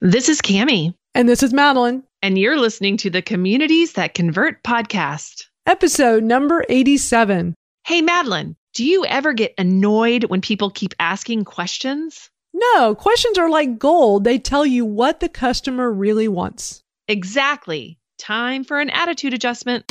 This is Kami. And this is Madalyn. And you're listening to the Communities That Convert podcast. Episode number 87. Hey, Madalyn, do you ever get annoyed when people keep asking questions? No, questions are like gold. They tell you what the customer really wants. Exactly. Time for an attitude adjustment.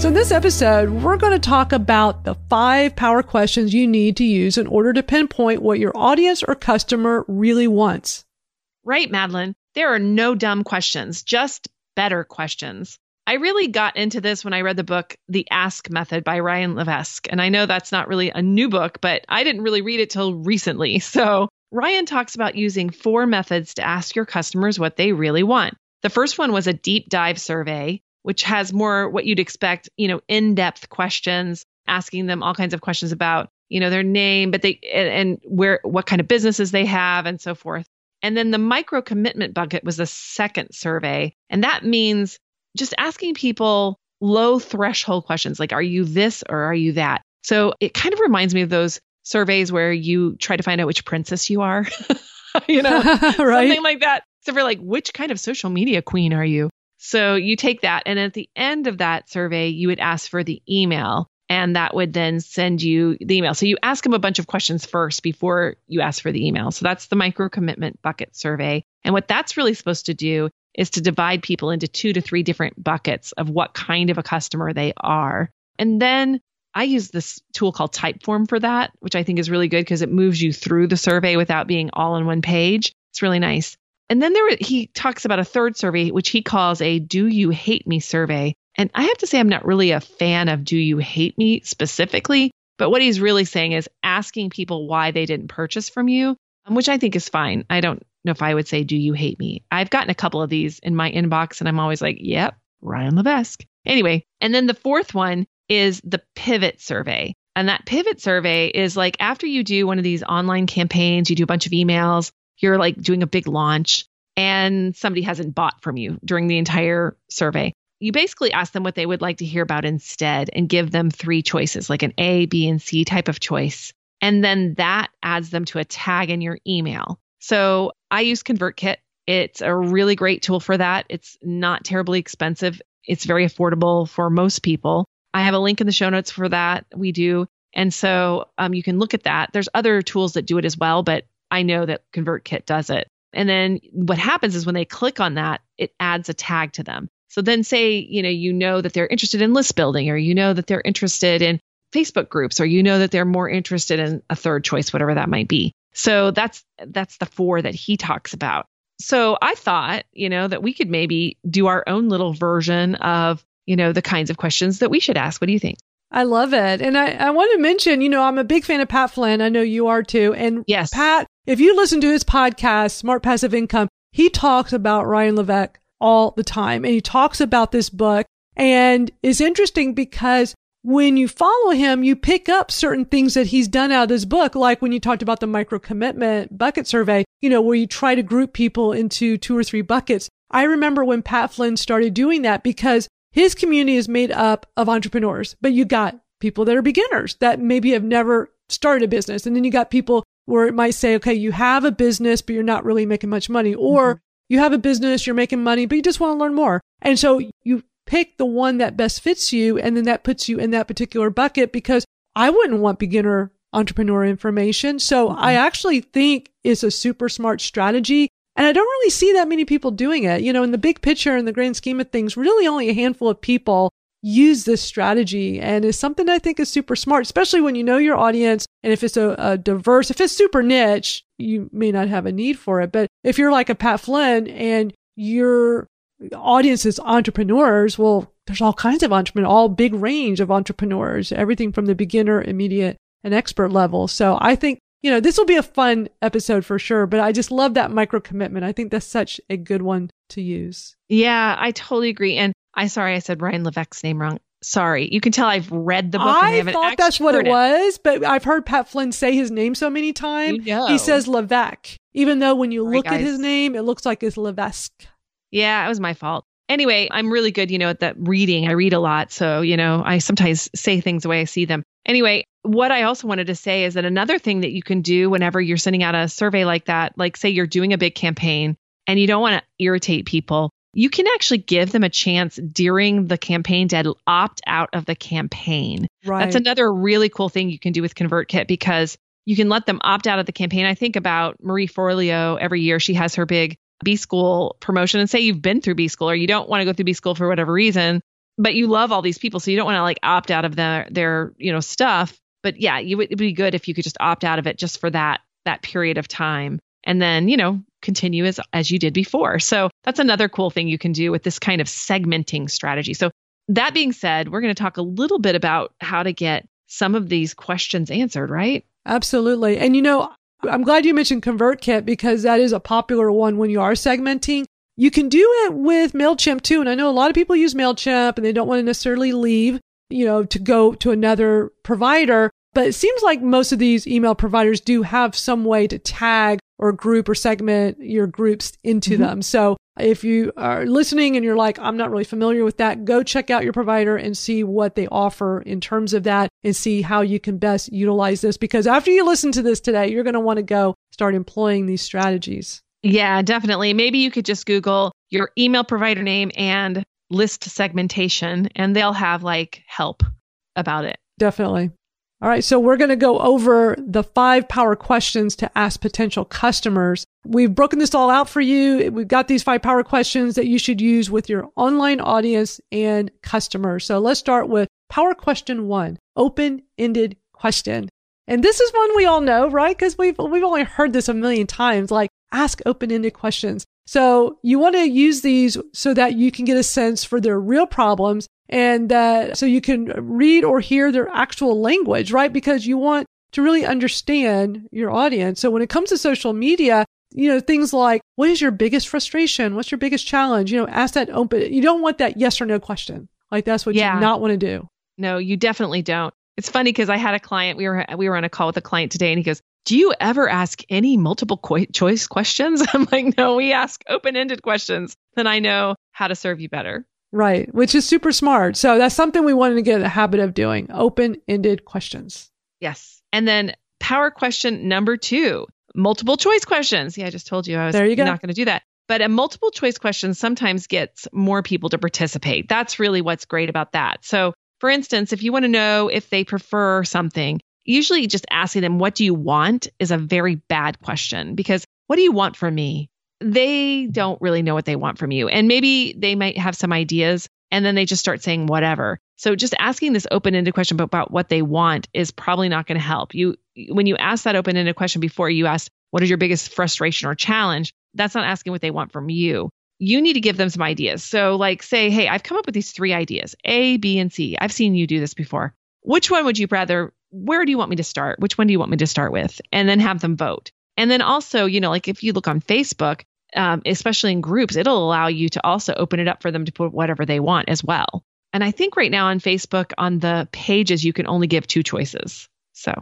So, in this episode, we're going to talk about the five power questions you need to use in order to pinpoint what your audience or customer really wants. Right, Madalyn. There are no dumb questions, just better questions. I really got into this when I read the book The Ask Method by Ryan Levesque. And I know that's not really a new book, but I didn't really read it till recently. So, Ryan talks about using four methods to ask your customers what they really want. The first one was a deep dive survey which has more what you'd expect, you know, in-depth questions, asking them all kinds of questions about, you know, their name, but they and, and where what kind of businesses they have and so forth. And then the micro commitment bucket was the second survey, and that means just asking people low threshold questions like are you this or are you that? So it kind of reminds me of those surveys where you try to find out which princess you are. you know, right? something like that. So for like, which kind of social media queen are you? So you take that, and at the end of that survey, you would ask for the email, and that would then send you the email. So you ask them a bunch of questions first before you ask for the email. So that's the micro commitment bucket survey. And what that's really supposed to do is to divide people into two to three different buckets of what kind of a customer they are. And then I use this tool called Typeform for that, which I think is really good because it moves you through the survey without being all in one page. It's really nice. And then there he talks about a third survey, which he calls a do you hate me survey. And I have to say, I'm not really a fan of do you hate me specifically, but what he's really saying is asking people why they didn't purchase from you, um, which I think is fine. I don't know if I would say, do you hate me? I've gotten a couple of these in my inbox and I'm always like, yep, Ryan Levesque. Anyway, and then the fourth one is the pivot survey. And that pivot survey is like after you do one of these online campaigns, you do a bunch of emails, you're like doing a big launch and somebody hasn't bought from you during the entire survey. You basically ask them what they would like to hear about instead and give them three choices, like an A, B, and C type of choice. And then that adds them to a tag in your email. So I use ConvertKit. It's a really great tool for that. It's not terribly expensive. It's very affordable for most people. I have a link in the show notes for that. We do. And so um, you can look at that. There's other tools that do it as well, but I know that ConvertKit does it. And then what happens is when they click on that, it adds a tag to them. So then say, you know, you know that they're interested in list building or you know that they're interested in Facebook groups or you know that they're more interested in a third choice whatever that might be. So that's that's the four that he talks about. So I thought, you know, that we could maybe do our own little version of, you know, the kinds of questions that we should ask. What do you think? I love it. And I, I want to mention, you know, I'm a big fan of Pat Flynn. I know you are too. And yes. Pat, if you listen to his podcast, Smart Passive Income, he talks about Ryan Levesque all the time and he talks about this book. And it's interesting because when you follow him, you pick up certain things that he's done out of his book, like when you talked about the micro commitment bucket survey, you know, where you try to group people into two or three buckets. I remember when Pat Flynn started doing that because his community is made up of entrepreneurs, but you got people that are beginners that maybe have never started a business. And then you got people where it might say, okay, you have a business, but you're not really making much money. Or mm-hmm. you have a business, you're making money, but you just want to learn more. And so you pick the one that best fits you. And then that puts you in that particular bucket because I wouldn't want beginner entrepreneur information. So mm-hmm. I actually think it's a super smart strategy. And I don't really see that many people doing it. You know, in the big picture, in the grand scheme of things, really only a handful of people use this strategy and it's something I think is super smart, especially when you know your audience. And if it's a, a, diverse, if it's super niche, you may not have a need for it. But if you're like a Pat Flynn and your audience is entrepreneurs, well, there's all kinds of entrepreneurs, all big range of entrepreneurs, everything from the beginner, immediate, and expert level. So I think, you know, this will be a fun episode for sure, but I just love that micro commitment. I think that's such a good one to use. Yeah, I totally agree. And I sorry I said Ryan Levesque's name wrong. Sorry. You can tell I've read the book. I thought that's what it, it, was, but I've heard Pat Flynn say his name so many times. You know. He says Levesque, even though when you look at his name, it looks like it's Levesque. Yeah, it was my fault. Anyway, I'm really good, you know, at that reading. I read a lot. So, you know, I sometimes say things the way I see them. Anyway, what I also wanted to say is that another thing that you can do whenever you're sending out a survey like that, like say you're doing a big campaign and you don't want to irritate people, you can actually give them a chance during the campaign to opt out of the campaign. Right. That's another really cool thing you can do with ConvertKit because you can let them opt out of the campaign. I think about Marie Forleo every year. She has her big B school promotion and say you've been through B school or you don't want to go through B school for whatever reason, but you love all these people. So you don't want to like opt out of their, their, you know, stuff. But yeah, you, it'd be good if you could just opt out of it just for that, that period of time and then, you know, continue as, as you did before. So that's another cool thing you can do with this kind of segmenting strategy. So that being said, we're going to talk a little bit about how to get some of these questions answered, right? Absolutely. And you know, I'm glad you mentioned ConvertKit because that is a popular one when you are segmenting. You can do it with MailChimp too. And I know a lot of people use MailChimp and they don't want to necessarily leave, you know, to go to another provider. But it seems like most of these email providers do have some way to tag or group or segment your groups into mm-hmm. them. So if you are listening and you're like, I'm not really familiar with that, go check out your provider and see what they offer in terms of that and see how you can best utilize this. Because after you listen to this today, you're going to want to go start employing these strategies. Yeah, definitely. Maybe you could just Google your email provider name and list segmentation, and they'll have like help about it. Definitely. All right, so we're going to go over the five power questions to ask potential customers. We've broken this all out for you. We've got these five power questions that you should use with your online audience and customers. So let's start with power question one, open-ended question. And this is one we all know, right? Because we've, we've only heard this a million times, like ask open-ended questions. So you want to use these so that you can get a sense for their real problems and that so you can read or hear their actual language, right? Because you want to really understand your audience. So when it comes to social media, you know, things like, what is your biggest frustration? What's your biggest challenge? You know, ask that open. You don't want that yes or no question. Like that's what yeah. you not want to do. No, you definitely don't. It's funny because I had a client. We were we were on a call with a client today, and he goes, "Do you ever ask any multiple choice questions?" I'm like, "No, we ask open ended questions. Then I know how to serve you better." Right, which is super smart. So that's something we wanted to get in the habit of doing open ended questions. Yes. And then power question number two multiple choice questions. Yeah, I just told you I was there you go. not going to do that. But a multiple choice question sometimes gets more people to participate. That's really what's great about that. So, for instance, if you want to know if they prefer something, usually just asking them, What do you want? is a very bad question because what do you want from me? They don't really know what they want from you. And maybe they might have some ideas and then they just start saying whatever. So just asking this open-ended question about what they want is probably not going to help. You when you ask that open-ended question before you ask what is your biggest frustration or challenge, that's not asking what they want from you. You need to give them some ideas. So like say, "Hey, I've come up with these three ideas, A, B, and C. I've seen you do this before. Which one would you rather where do you want me to start? Which one do you want me to start with?" And then have them vote. And then also, you know, like if you look on Facebook, um, especially in groups, it'll allow you to also open it up for them to put whatever they want as well. And I think right now on Facebook, on the pages, you can only give two choices. So,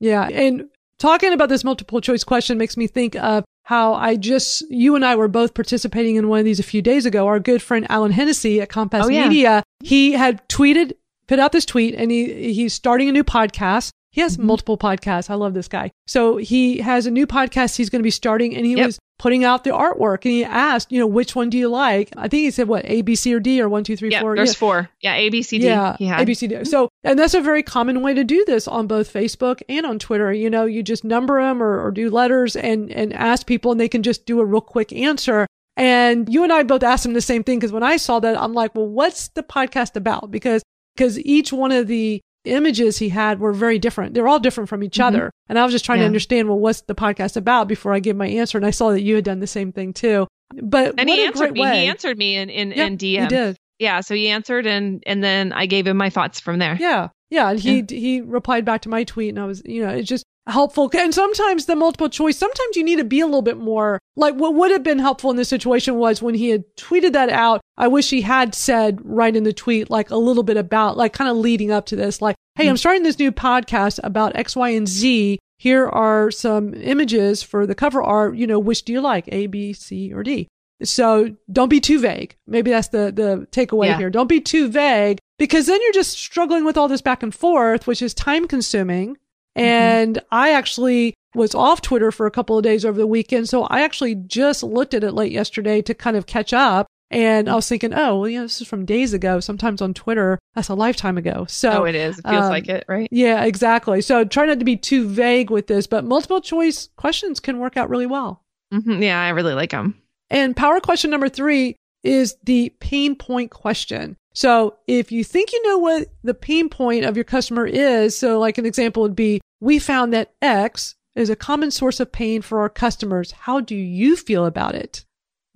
yeah. And talking about this multiple choice question makes me think of how I just, you and I were both participating in one of these a few days ago. Our good friend Alan Hennessy at Compass oh, yeah. Media, he had tweeted, put out this tweet, and he, he's starting a new podcast. He has mm-hmm. multiple podcasts. I love this guy. So he has a new podcast he's going to be starting, and he yep. was putting out the artwork and he asked, you know, which one do you like? I think he said what, A, B, C, or D or one, two, three, yeah, four. There's yeah. four. Yeah, A, B, C, D. Yeah. A, B, C, D. So, and that's a very common way to do this on both Facebook and on Twitter. You know, you just number them or, or do letters and, and ask people and they can just do a real quick answer. And you and I both asked him the same thing because when I saw that, I'm like, well, what's the podcast about? Because, because each one of the images he had were very different. They're all different from each Mhm. other. And I was just trying to understand, well, what's the podcast about before I gave my answer. And I saw that you had done the same thing too. But and he a answered great me. way. He answered me in in, Yeah, in He did. Yeah, so he answered, and and then I gave him my thoughts from there. Yeah. Yeah. And he, he replied back to my tweet and I was, you know, it's just helpful. And sometimes the multiple choice, sometimes you need to be a little bit more like what would have been helpful in this situation was when he had tweeted that out. I wish he had said right in the tweet, like a little bit about, like kind of leading up to this, like, Hey, I'm mm. starting this new podcast about X, Y, and Z. Here are some images for the cover art. You know, which do you like? A, B, C, or D? So don't be too vague. Maybe that's the, the takeaway Yeah. here. Don't be too vague because then you're just struggling with all this back and forth, which is time consuming. And I actually was off Twitter for a couple of days over the weekend. So I actually just looked at it late yesterday to kind of catch up. And I was thinking, oh, well, you know, this is from days ago. Sometimes on Twitter, that's a lifetime ago. So oh, it is. It feels um, like it, right? yeah, exactly. So try not to be too vague with this, but multiple choice questions can work out really well. hmm Yeah, I really like them. And power question number three is the pain point question. So if you think you know what the pain point of your customer is, so like an example would be, we found that X is a common source of pain for our customers. How do you feel about it?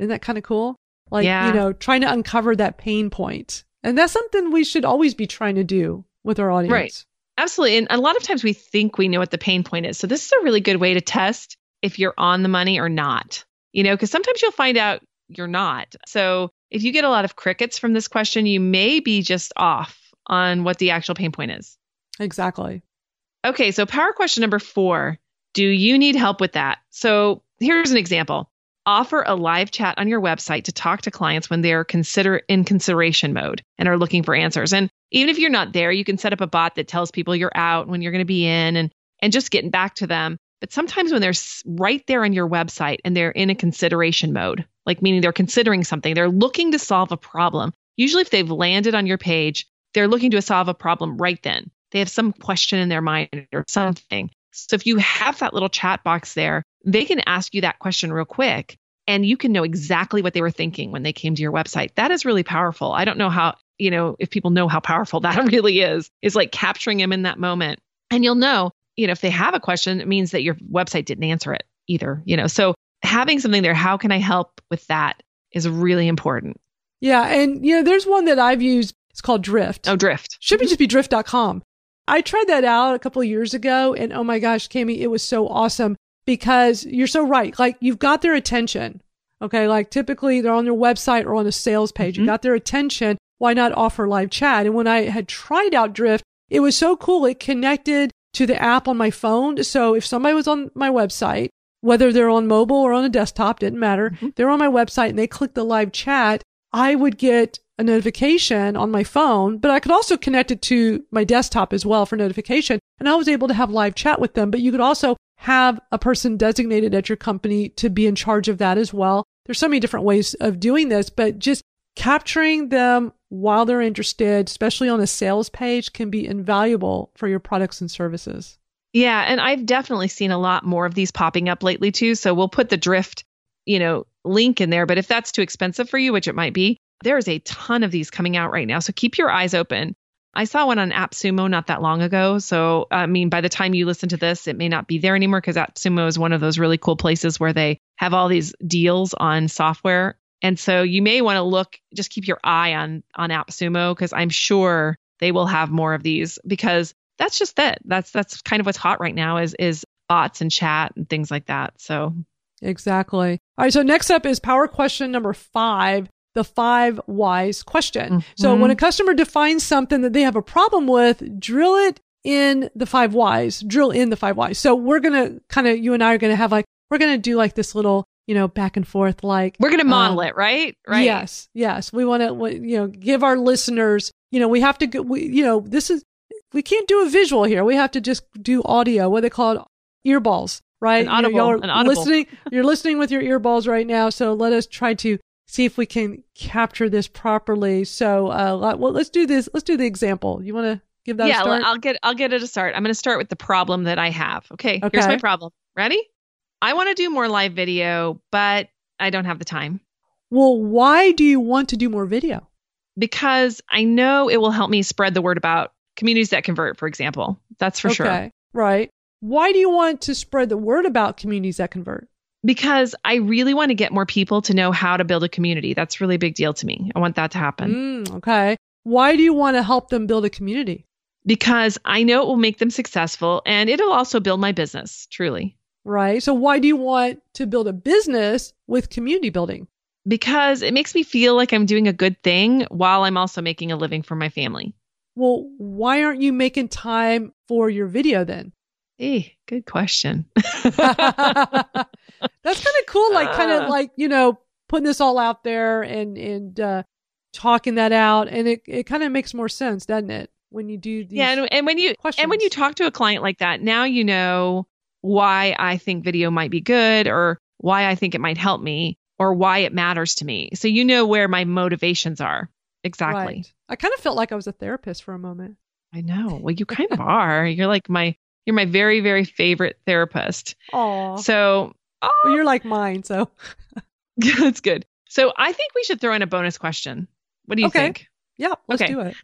Isn't that kind of cool? Like, Yeah. you know, trying to uncover that pain point. And that's something we should always be trying to do with our audience. Right. Absolutely. And a lot of times we think we know what the pain point is. So this is a really good way to test if you're on the money or not. You know, because sometimes you'll find out you're not. So if you get a lot of crickets from this question, you may be just off on what the actual pain point is. Exactly. Okay, so power question number four Do you need help with that? So here's an example offer a live chat on your website to talk to clients when they're consider in consideration mode and are looking for answers. And even if you're not there, you can set up a bot that tells people you're out when you're going to be in and and just getting back to them. But sometimes when they're right there on your website and they're in a consideration mode, like meaning they're considering something, they're looking to solve a problem. Usually if they've landed on your page, they're looking to solve a problem right then. They have some question in their mind or something. So if you have that little chat box there, they can ask you that question real quick and you can know exactly what they were thinking when they came to your website. That is really powerful. I don't know how, you know, if people know how powerful that really is, is like capturing them in that moment. And you'll know, you know, if they have a question, it means that your website didn't answer it either, you know. So having something there, how can I help with that is really important. Yeah. And, you know, there's one that I've used. It's called Drift. Oh, drift. Should be just be drift.com. I tried that out a couple of years ago and oh my gosh, Kami, it was so awesome because you're so right. Like you've got their attention. Okay. Like typically they're on their website or on a sales page. You Mhm. got their attention. Why not offer live chat? And when I had tried out Drift, it was so cool. It connected to the app on my phone. So if somebody was on my website, whether they're on mobile or on a desktop, didn't matter. Mhm. They're on my website and they click the live chat. I would get a notification on my phone, but I could also connect it to my desktop as well for notification. And I was able to have live chat with them, but you could also have a person designated at your company to be in charge of that as well. There's so many different ways of doing this, but just capturing them while they're interested, especially on a sales page can be invaluable for your products and services. Yeah, and I've definitely seen a lot more of these popping up lately too. So we'll put the drift, you know, link in there. But if that's too expensive for you, which it might be, there is a ton of these coming out right now. So keep your eyes open. I saw one on AppSumo not that long ago. So I mean, by the time you listen to this, it may not be there anymore because AppSumo is one of those really cool places where they have all these deals on software. And so you may want to look, just keep your eye on on AppSumo because I'm sure they will have more of these because that's just it. That's that's kind of what's hot right now is is bots and chat and things like that. So Exactly. All right. So next up is power question number five, the five whys question. So Mhm. when a customer defines something that they have a problem with, drill it in the five whys, drill in the five whys. So we're going to kind of, you and I are going to have like, we're going to do like this little, you know, back and forth, like we're gonna model um, it, right? Right. Yes, yes. We want to, you know, give our listeners, you know, we have to, go, we, you know, this is, we can't do a visual here. We have to just do audio, what they call it, earballs. right? An audible, you know, y'all an audible. listening. You're listening with your earballs right now. So let us try to see if we can capture this properly. So, uh, well, let's do this. Let's do the example. You want to give that a yeah, start? I'll get I'll get it a start. I'm going to start with the problem that I have. Okay, okay. here's my problem. Ready? I want to do more live video, but I don't have the time well, why do you want to do more video? because I know it will help me spread the word about communities that convert, for example. That's for sure. Okay, right. Why do you want to spread the word about communities that convert? Because I really want to get more people to know how to build a community. That's really a big deal to me. I want that to happen Mm, okay. Why do you want to help them build a community? because I know it will make them successful and it'll also build my business, truly. Right. So why do you want to build a business with community building? Because it makes me feel like I'm doing a good thing while I'm also making a living for my family. Well, why aren't you making time for your video then? Eh, good question. That's kind of cool. Like kind Uh. of like, you know, putting this all out there and, and, uh, talking that out. And it, it kind of makes more sense, doesn't it? When you do these. yeah, and, and when you and when you talk to a client like that, now you know why I think video might be good or why I think it might help me or why it matters to me. So you know where my motivations are. Exactly. Right. I kind of felt like I was a therapist for a moment. I know. Well, you kind of are. You're like my you're my very very favorite therapist. Oh, So, oh, well, you're like mine. So, that's good. So, I think we should throw in a bonus question. What do you Okay. think? yeah, let's Okay. do it.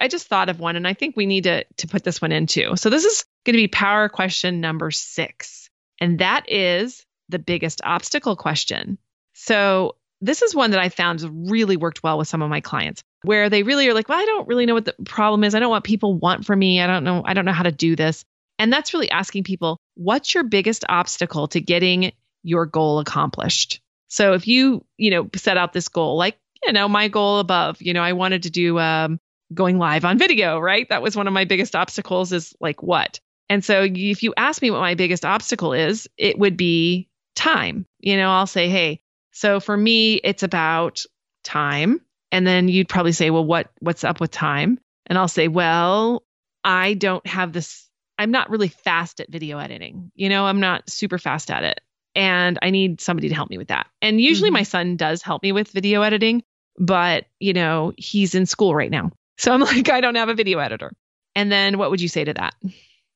I just thought of one and I think we need to to put this one in too. So this is going to be power question number 6. And that is the biggest obstacle question. So this is one that I found really worked well with some of my clients where they really are like, "Well, I don't really know what the problem is. I don't know what people want from me. I don't know I don't know how to do this." And that's really asking people, "What's your biggest obstacle to getting your goal accomplished?" So if you, you know, set out this goal like, you know, my goal above, you know, I wanted to do um going live on video, right? That was one of my biggest obstacles is like what? And so if you ask me what my biggest obstacle is, it would be time. You know, I'll say, "Hey, so for me it's about time." And then you'd probably say, "Well, what what's up with time?" And I'll say, "Well, I don't have this I'm not really fast at video editing. You know, I'm not super fast at it. And I need somebody to help me with that. And usually Mhm. my son does help me with video editing, but you know, he's in school right now. So I'm like, I don't have a video editor. And then what would you say to that?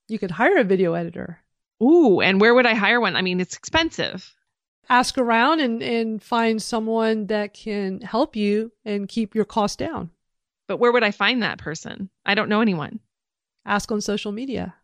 You could hire a video editor. Ooh, and where would I hire one? I mean, it's expensive. Ask around and, and find someone that can help you and keep your costs down. But where would I find that person? I don't know anyone. Ask on social media.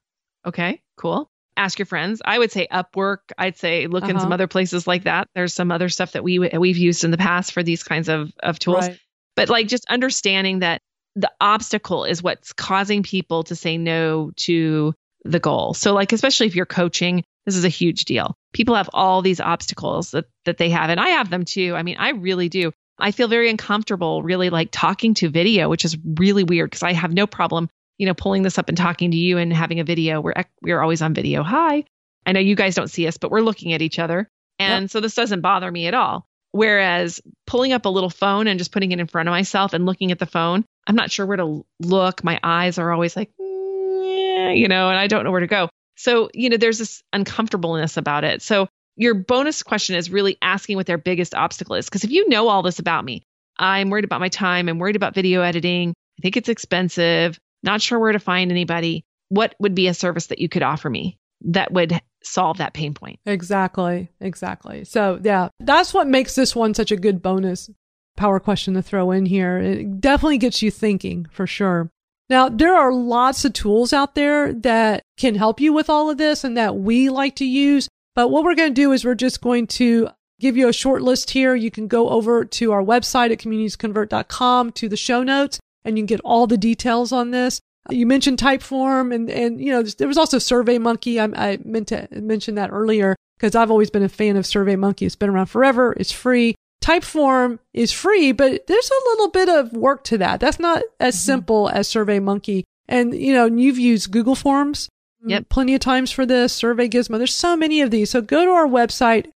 Okay, cool. Ask your friends. I would say Upwork. I'd say look in Uh-huh. some other places like that. There's some other stuff that we we've used in the past for these kinds of of tools. Right. But like just understanding that the obstacle is what's causing people to say no to the goal. So like especially if you're coaching, this is a huge deal. People have all these obstacles that that they have and I have them too. I mean, I really do. I feel very uncomfortable really like talking to video, which is really weird because I have no problem, you know, pulling this up and talking to you and having a video. We're we're always on video. Hi. I know you guys don't see us, but we're looking at each other. And so this doesn't bother me at all. Whereas pulling up a little phone and just putting it in front of myself and looking at the phone, I'm not sure where to look. My eyes are always like, "Mm," you know, and I don't know where to go. So, you know, there's this uncomfortableness about it. So, your bonus question is really asking what their biggest obstacle is. Because if you know all this about me, I'm worried about my time, I'm worried about video editing, I think it's expensive, not sure where to find anybody. What would be a service that you could offer me that would solve that pain point? Exactly. Exactly. So, yeah, that's what makes this one such a good bonus power question to throw in here. It definitely gets you thinking for sure. Now, there are lots of tools out there that can help you with all of this and that we like to use. But what we're going to do is we're just going to give you a short list here. You can go over to our website at communitiesconvert.com to the show notes and you can get all the details on this. You mentioned Typeform and, and, you know, there was also SurveyMonkey. I, I meant to mention that earlier because I've always been a fan of SurveyMonkey. It's been around forever. It's free. Typeform is free, but there's a little bit of work to that. That's not as Mhm. simple as SurveyMonkey. And, you know, you've used Google Forms Yep. plenty of times for this, Survey Gizmo. There's so many of these. So go to our website,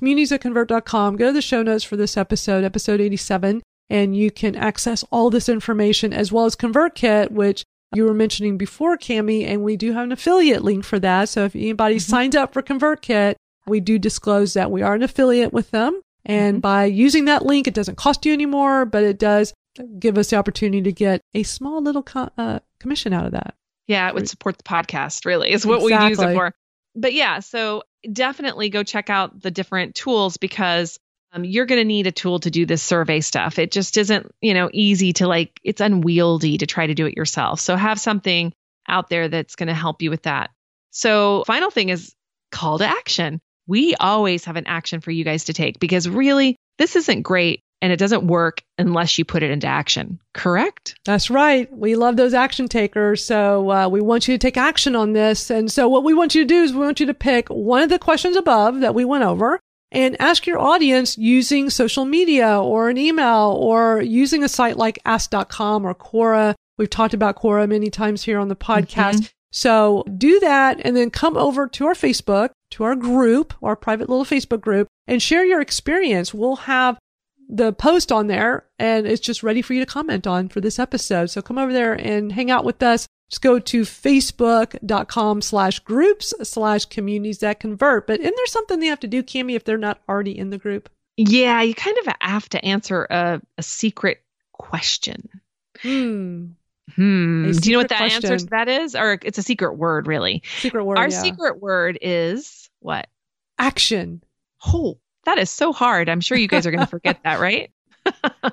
communitiesthatconvert.com, go to the show notes for this episode, episode 87, and you can access all this information as well as ConvertKit, which you were mentioning before, Kami, and we do have an affiliate link for that. So if anybody mm-hmm. signs up for ConvertKit, we do disclose that we are an affiliate with them. And mm-hmm. by using that link, it doesn't cost you anymore, but it does give us the opportunity to get a small little co- uh, commission out of that. Yeah, it would support the podcast, really, is what exactly. we use it for. But yeah, so definitely go check out the different tools because um, you're going to need a tool to do this survey stuff. It just isn't, you know, easy to like, it's unwieldy to try to do it yourself. So have something out there that's going to help you with that. So, final thing is call to action. We always have an action for you guys to take because really, this isn't great and it doesn't work unless you put it into action. Correct? That's right. We love those action takers. So uh, we want you to take action on this. And so what we want you to do is we want you to pick one of the questions above that we went over and ask your audience using social media or an email or using a site like ask.com or Quora. We've talked about Quora many times here on the podcast. Mm-hmm. So do that and then come over to our Facebook, to our group, our private little Facebook group and share your experience. We'll have the post on there and it's just ready for you to comment on for this episode. So come over there and hang out with us. Just go to facebook.com slash groups slash communities that convert. But isn't there something they have to do, Kami, if they're not already in the group? Yeah, you kind of have to answer a, a secret question. Hmm. Hmm. Do you know what that question. answer to that is? Or it's a secret word, really. Secret word. Our yeah. secret word is what? Action. Oh, that is so hard. I'm sure you guys are going to forget that, right?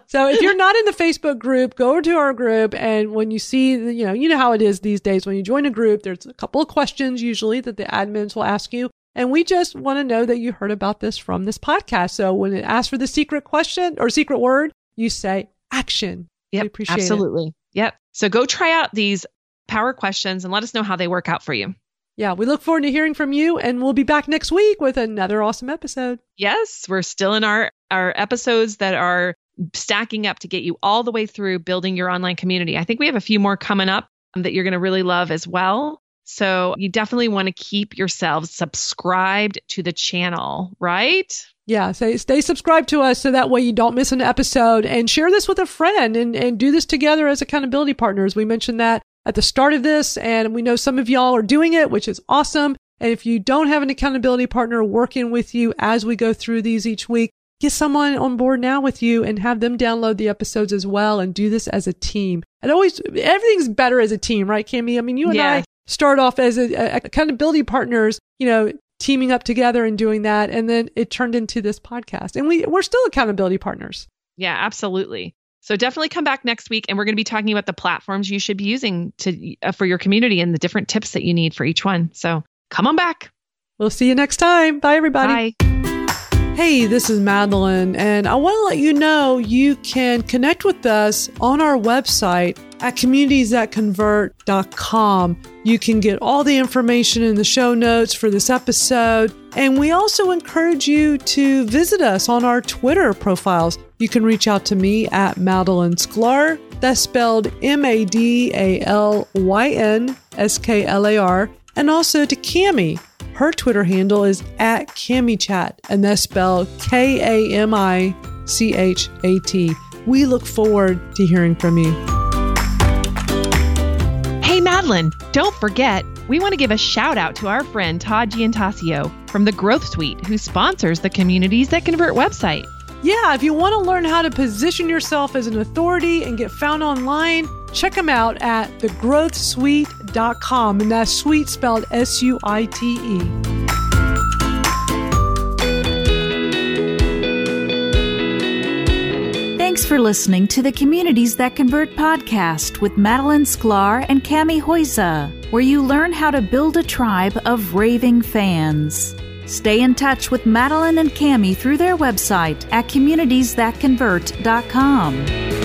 so if you're not in the Facebook group, go over to our group. And when you see, the, you know, you know how it is these days. When you join a group, there's a couple of questions usually that the admins will ask you. And we just want to know that you heard about this from this podcast. So when it asks for the secret question or secret word, you say action. Yep, we appreciate absolutely. It. Yep. So go try out these power questions and let us know how they work out for you. Yeah, we look forward to hearing from you and we'll be back next week with another awesome episode. Yes, we're still in our our episodes that are stacking up to get you all the way through building your online community. I think we have a few more coming up um, that you're going to really love as well. So you definitely want to keep yourselves subscribed to the channel, right? Yeah, stay, stay subscribed to us so that way you don't miss an episode and share this with a friend and, and do this together as accountability partners. We mentioned that at the start of this, and we know some of y'all are doing it, which is awesome. And if you don't have an accountability partner working with you as we go through these each week, get someone on board now with you and have them download the episodes as well and do this as a team. And always, everything's better as a team, right, Kami? I mean, you and yeah. I start off as a, a, accountability partners, you know, teaming up together and doing that. And then it turned into this podcast and we, we're still accountability partners. Yeah, absolutely. So definitely come back next week and we're going to be talking about the platforms you should be using to uh, for your community and the different tips that you need for each one. So come on back. We'll see you next time. Bye everybody. Bye. Hey, this is Madalyn, and I want to let you know you can connect with us on our website at communitiesthatconvert.com. You can get all the information in the show notes for this episode, and we also encourage you to visit us on our Twitter profiles. You can reach out to me at Madalyn Sklar. That's spelled M A D A L Y N S K L A R, and also to Kami her Twitter handle is at KamiChat, and that's spelled K A M I C H A T. We look forward to hearing from you. Hey, Madalyn, don't forget, we want to give a shout out to our friend Todd Giantasio from the Growth Suite, who sponsors the Communities That Convert website. Yeah, if you want to learn how to position yourself as an authority and get found online, check them out at thegrowthsuite.com. And that's suite spelled S U I T E. for listening to the Communities That Convert podcast with Madalyn Sklar and Kami Huyse, where you learn how to build a tribe of raving fans. Stay in touch with Madalyn and Kami through their website at communitiesthatconvert.com.